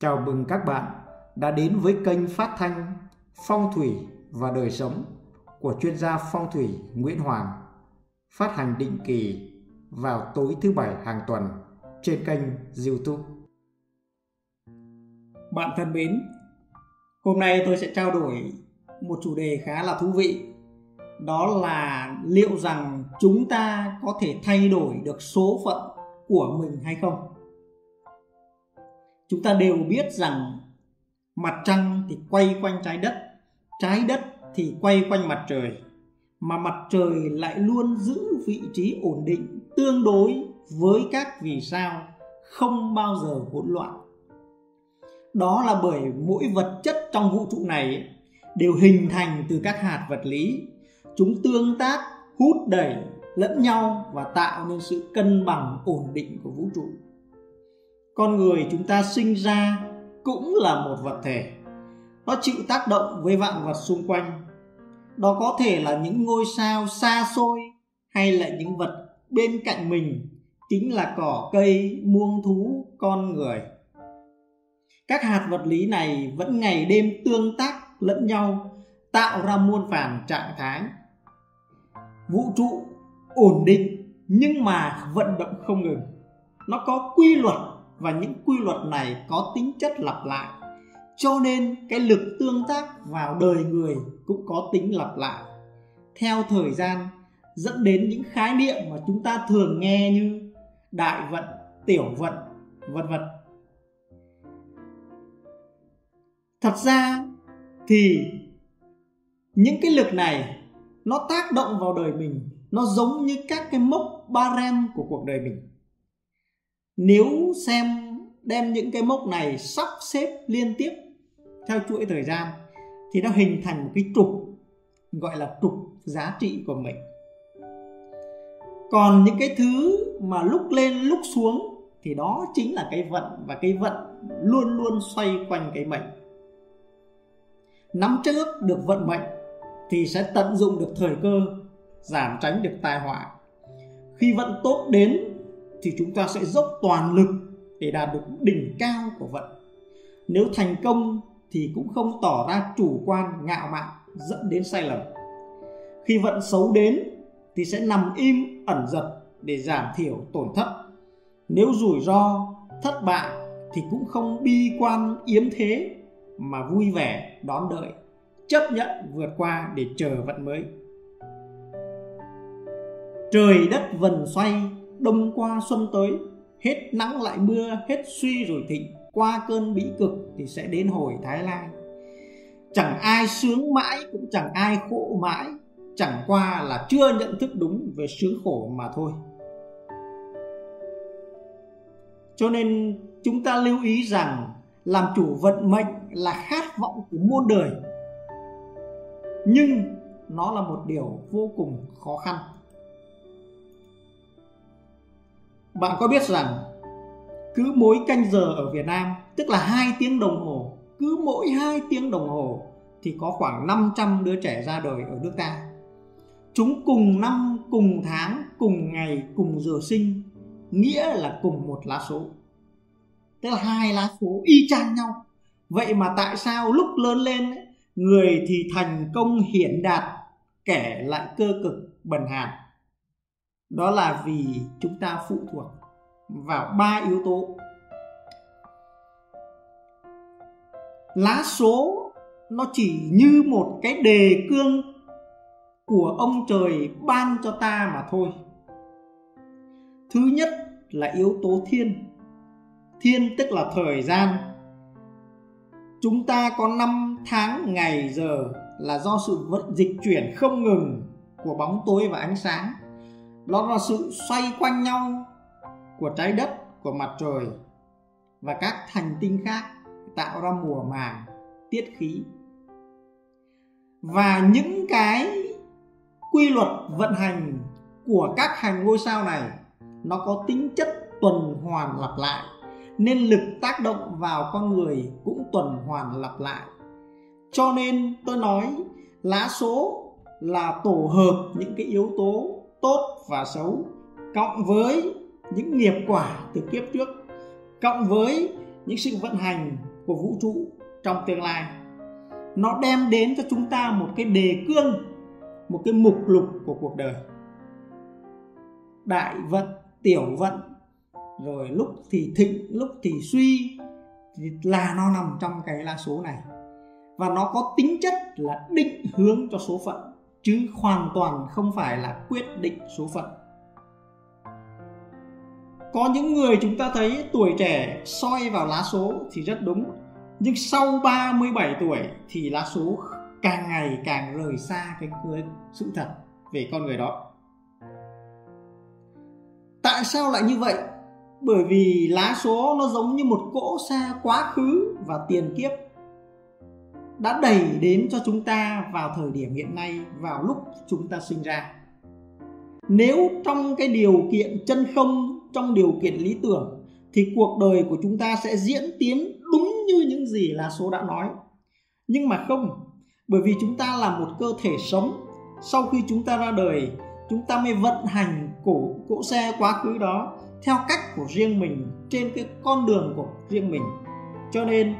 Chào mừng các bạn đã đến với kênh phát thanh Phong thủy và đời sống của chuyên gia phong thủy Nguyễn Hoàng, phát hành định kỳ vào tối thứ bảy hàng tuần trên kênh YouTube. Bạn thân mến, hôm nay tôi sẽ trao đổi một chủ đề khá là thú vị. Đó là liệu rằng chúng ta có thể thay đổi được số phận của mình hay không? Chúng ta đều biết rằng mặt trăng thì quay quanh trái đất trái đất thì quay quanh mặt trời, mà mặt trời lại luôn giữ vị trí ổn định tương đối với các vì sao không bao giờ hỗn loạn. Đó là bởi mỗi vật chất trong vũ trụ này đều hình thành từ các hạt vật lý. Chúng tương tác, hút đẩy lẫn nhau và tạo nên sự cân bằng ổn định của vũ trụ con người chúng ta sinh ra cũng là một vật thể. Nó chịu tác động với vạn vật xung quanh. Đó có thể là những ngôi sao xa xôi hay là những vật bên cạnh mình, chính là cỏ, cây, muông, thú, con người. Các hạt vật lý này vẫn ngày đêm tương tác lẫn nhau, tạo ra muôn vàn trạng thái. Vũ trụ ổn định nhưng mà vận động không ngừng. Nó có quy luật và những quy luật này có tính chất lặp lại. Cho nên cái lực tương tác vào đời người cũng có tính lặp lại. Theo thời gian, dẫn đến những khái niệm mà chúng ta thường nghe như đại vận, tiểu vận, vân vân. Thật ra thì những cái lực này, nó tác động vào đời mình, nó giống như các cái mốc barem của cuộc đời mình nếu xem đem những cái mốc này sắp xếp liên tiếp theo chuỗi thời gian, thì nó hình thành một cái trục, gọi là trục giá trị của mình. Còn những cái thứ mà lúc lên lúc xuống, thì đó chính là cái vận và cái vận luôn luôn xoay quanh cái mệnh. Nắm trước được vận mệnh thì sẽ tận dụng được thời cơ, giảm tránh được tai họa. Khi vận tốt đến thì chúng ta sẽ dốc toàn lực để đạt được đỉnh cao của vận. Nếu thành công thì cũng không tỏ ra chủ quan, ngạo mạn, dẫn đến sai lầm. Khi vận xấu đến thì sẽ nằm im, ẩn giật để giảm thiểu tổn thất. Nếu rủi ro, thất bại thì cũng không bi quan, yếm thế mà vui vẻ, đón đợi, chấp nhận vượt qua để chờ vận mới. Trời đất vần xoay đông qua xuân tới, hết nắng lại mưa, hết suy rồi thịnh, qua cơn bĩ cực thì sẽ đến hồi thái lai chẳng ai sướng mãi cũng chẳng ai khổ mãi, chẳng qua là chưa nhận thức đúng về sướng khổ mà thôi. Cho nên chúng ta lưu ý rằng làm chủ vận mệnh là khát vọng của muôn đời. Nhưng nó là một điều vô cùng khó khăn. Bạn có biết rằng cứ mỗi canh giờ ở Việt Nam, tức là hai tiếng đồng hồ, cứ mỗi hai tiếng đồng hồ thì có khoảng 500 đứa trẻ ra đời ở nước ta. Chúng cùng năm, cùng tháng, cùng ngày, cùng giờ sinh, nghĩa là cùng một lá số. Tức là hai lá số y chang nhau. Vậy mà tại sao lúc lớn lên người thì thành công hiển đạt, kẻ lại cơ cực, bần hàn? Đó là vì chúng ta phụ thuộc vào ba yếu tố. Lá số nó chỉ như một cái đề cương của ông trời ban cho ta mà thôi. Thứ nhất là yếu tố thiên. Thiên tức là thời gian. Chúng ta có năm tháng ngày giờ là do sự vận dịch chuyển không ngừng của bóng tối và ánh sáng đó là sự xoay quanh nhau của trái đất, của mặt trời và các hành tinh khác, tạo ra mùa màng, tiết khí. Và những cái quy luật vận hành của các hành ngôi sao này, nó có tính chất tuần hoàn lặp lại, nên lực tác động vào con người cũng tuần hoàn lặp lại. Cho nên tôi nói, lá số là tổ hợp những cái yếu tố tốt và xấu, cộng với những nghiệp quả từ kiếp trước, cộng với những sự vận hành của vũ trụ trong tương lai. Nó đem đến cho chúng ta một cái đề cương, một cái mục lục của cuộc đời. Đại vận, tiểu vận, rồi lúc thì thịnh, lúc thì suy, thì là nó nằm trong cái lá số này. Và nó có tính chất là định hướng cho số phận chứ hoàn toàn không phải là quyết định số phận. Có những người chúng ta thấy tuổi trẻ soi vào lá số thì rất đúng, nhưng sau 37 tuổi thì lá số càng ngày càng rời xa cái sự thật về con người đó. Tại sao lại như vậy? Bởi vì lá số nó giống như một cỗ xe quá khứ và tiền kiếp đã đẩy đến cho chúng ta vào thời điểm hiện nay vào lúc chúng ta sinh ra. Nếu trong cái điều kiện chân không trong điều kiện lý tưởng thì cuộc đời của chúng ta sẽ diễn tiến đúng như những gì là số đã nói. Nhưng mà không bởi vì chúng ta là một cơ thể sống. Sau khi chúng ta ra đời chúng ta mới vận hành cổ cỗ xe quá khứ đó theo cách của riêng mình trên cái con đường của riêng mình. Cho nên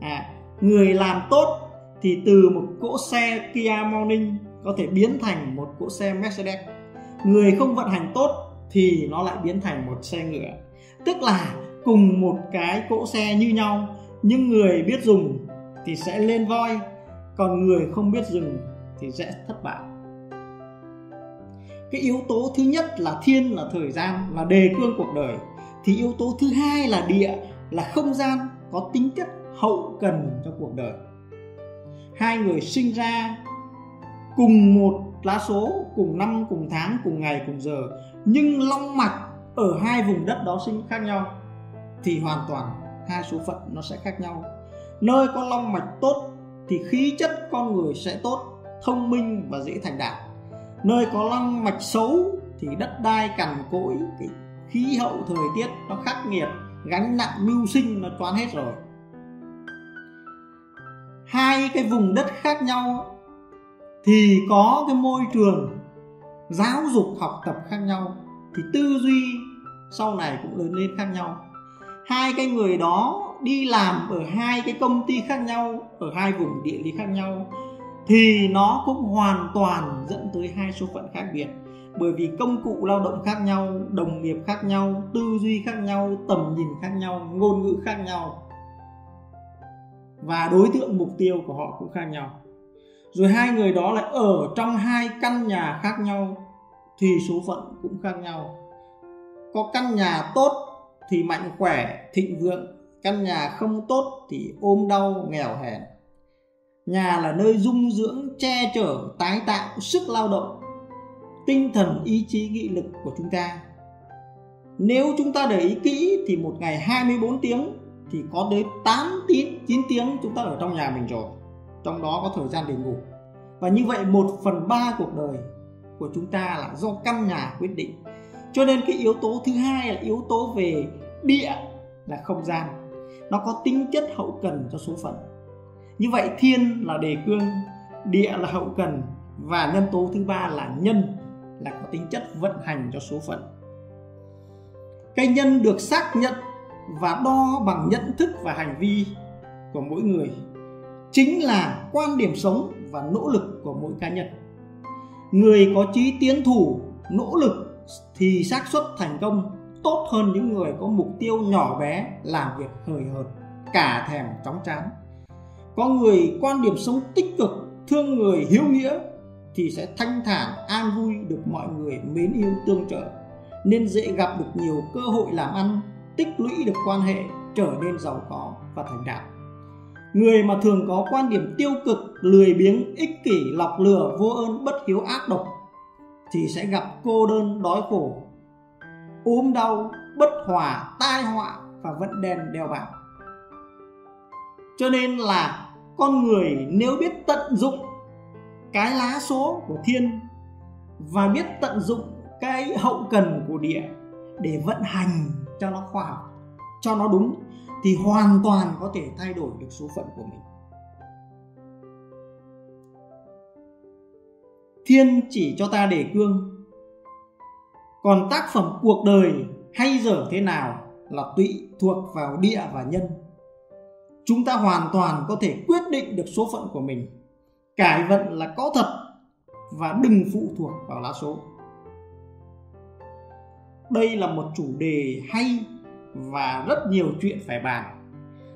à, người làm tốt thì từ một cỗ xe Kia Morning có thể biến thành một cỗ xe Mercedes. Người không vận hành tốt thì nó lại biến thành một xe ngựa. Tức là cùng một cái cỗ xe như nhau, nhưng người biết dùng thì sẽ lên voi, còn người không biết dùng thì sẽ thất bại. Cái yếu tố thứ nhất là thiên, là thời gian, là đề cương cuộc đời. Thì yếu tố thứ hai là địa, là không gian có tính chất hậu cần cho cuộc đời hai người sinh ra cùng một lá số, cùng năm, cùng tháng, cùng ngày, cùng giờ. Nhưng long mạch ở hai vùng đất đó sinh khác nhau, thì hoàn toàn hai số phận nó sẽ khác nhau. Nơi có long mạch tốt thì khí chất con người sẽ tốt, thông minh và dễ thành đạt. Nơi có long mạch xấu thì đất đai cằn cỗi, cái khí hậu thời tiết nó khắc nghiệt, gánh nặng mưu sinh nó toán hết rồi hai cái vùng đất khác nhau, thì có cái môi trường giáo dục học tập khác nhau, thì tư duy sau này cũng lớn lên khác nhau. Hai cái người đó đi làm ở hai cái công ty khác nhau, ở hai vùng địa lý khác nhau, thì nó cũng hoàn toàn dẫn tới hai số phận khác biệt. Bởi vì công cụ lao động khác nhau, đồng nghiệp khác nhau, tư duy khác nhau, tầm nhìn khác nhau, ngôn ngữ khác nhau và đối tượng mục tiêu của họ cũng khác nhau. Rồi hai người đó lại ở trong hai căn nhà khác nhau thì số phận cũng khác nhau. Có căn nhà tốt thì mạnh khỏe, thịnh vượng, căn nhà không tốt thì ôm đau, nghèo hèn. Nhà là nơi dung dưỡng, che chở, tái tạo sức lao động, tinh thần, ý chí, nghị lực của chúng ta. Nếu chúng ta để ý kỹ thì một ngày 24 tiếng thì có tới 8 tiếng 9 tiếng chúng ta ở trong nhà mình rồi. Trong đó có thời gian để ngủ. Và như vậy một phần ba cuộc đời của chúng ta là do căn nhà quyết định. Cho nên cái yếu tố thứ hai là yếu tố về địa là không gian. Nó có tính chất hậu cần cho số phận. Như vậy thiên là đề cương, địa là hậu cần, và nhân tố thứ ba là nhân là có tính chất vận hành cho số phận. Cái nhân được xác nhận và đo bằng nhận thức và hành vi của mỗi người chính là quan điểm sống và nỗ lực của mỗi cá nhân. Người có chí tiến thủ, nỗ lực thì xác suất thành công tốt hơn những người có mục tiêu nhỏ bé làm việc hời hợt, cả thèm chóng chán. Có người quan điểm sống tích cực, thương người hiếu nghĩa thì sẽ thanh thản, an vui được mọi người mến yêu tương trợ, nên dễ gặp được nhiều cơ hội làm ăn tích lũy được quan hệ trở nên giàu có và thành đạt. Người mà thường có quan điểm tiêu cực, lười biếng, ích kỷ, lọc lừa, vô ơn, bất hiếu, ác độc thì sẽ gặp cô đơn, đói khổ, ốm đau, bất hòa, tai họa và vận đèn đeo bảng cho nên là con người nếu biết tận dụng cái lá số của thiên và biết tận dụng cái hậu cần của địa để vận hành cho nó khoa học, cho nó đúng, thì hoàn toàn có thể thay đổi được số phận của mình. Thiên chỉ cho ta đề cương. Còn tác phẩm cuộc đời hay dở thế nào là tùy thuộc vào địa và nhân. Chúng ta hoàn toàn có thể quyết định được số phận của mình, cải vận là có thật và đừng phụ thuộc vào lá số đây là một chủ đề hay và rất nhiều chuyện phải bàn.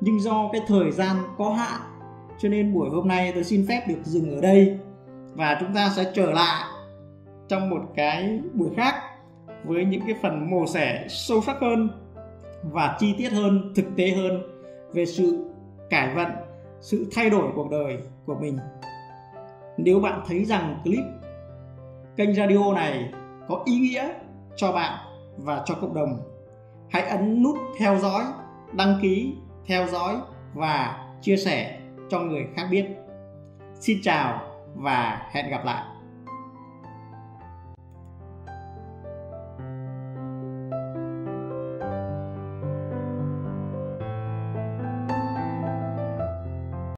Nhưng do cái thời gian có hạn, cho nên buổi hôm nay tôi xin phép được dừng ở đây và chúng ta sẽ trở lại trong một cái buổi khác với những cái phần mổ xẻ sâu sắc hơn và chi tiết hơn, thực tế hơn về sự cải vận, sự thay đổi cuộc đời của mình. Nếu bạn thấy rằng clip kênh radio này có ý nghĩa cho bạn và cho cộng đồng. Hãy ấn nút theo dõi, đăng ký, theo dõi và chia sẻ cho người khác biết. Xin chào và hẹn gặp lại.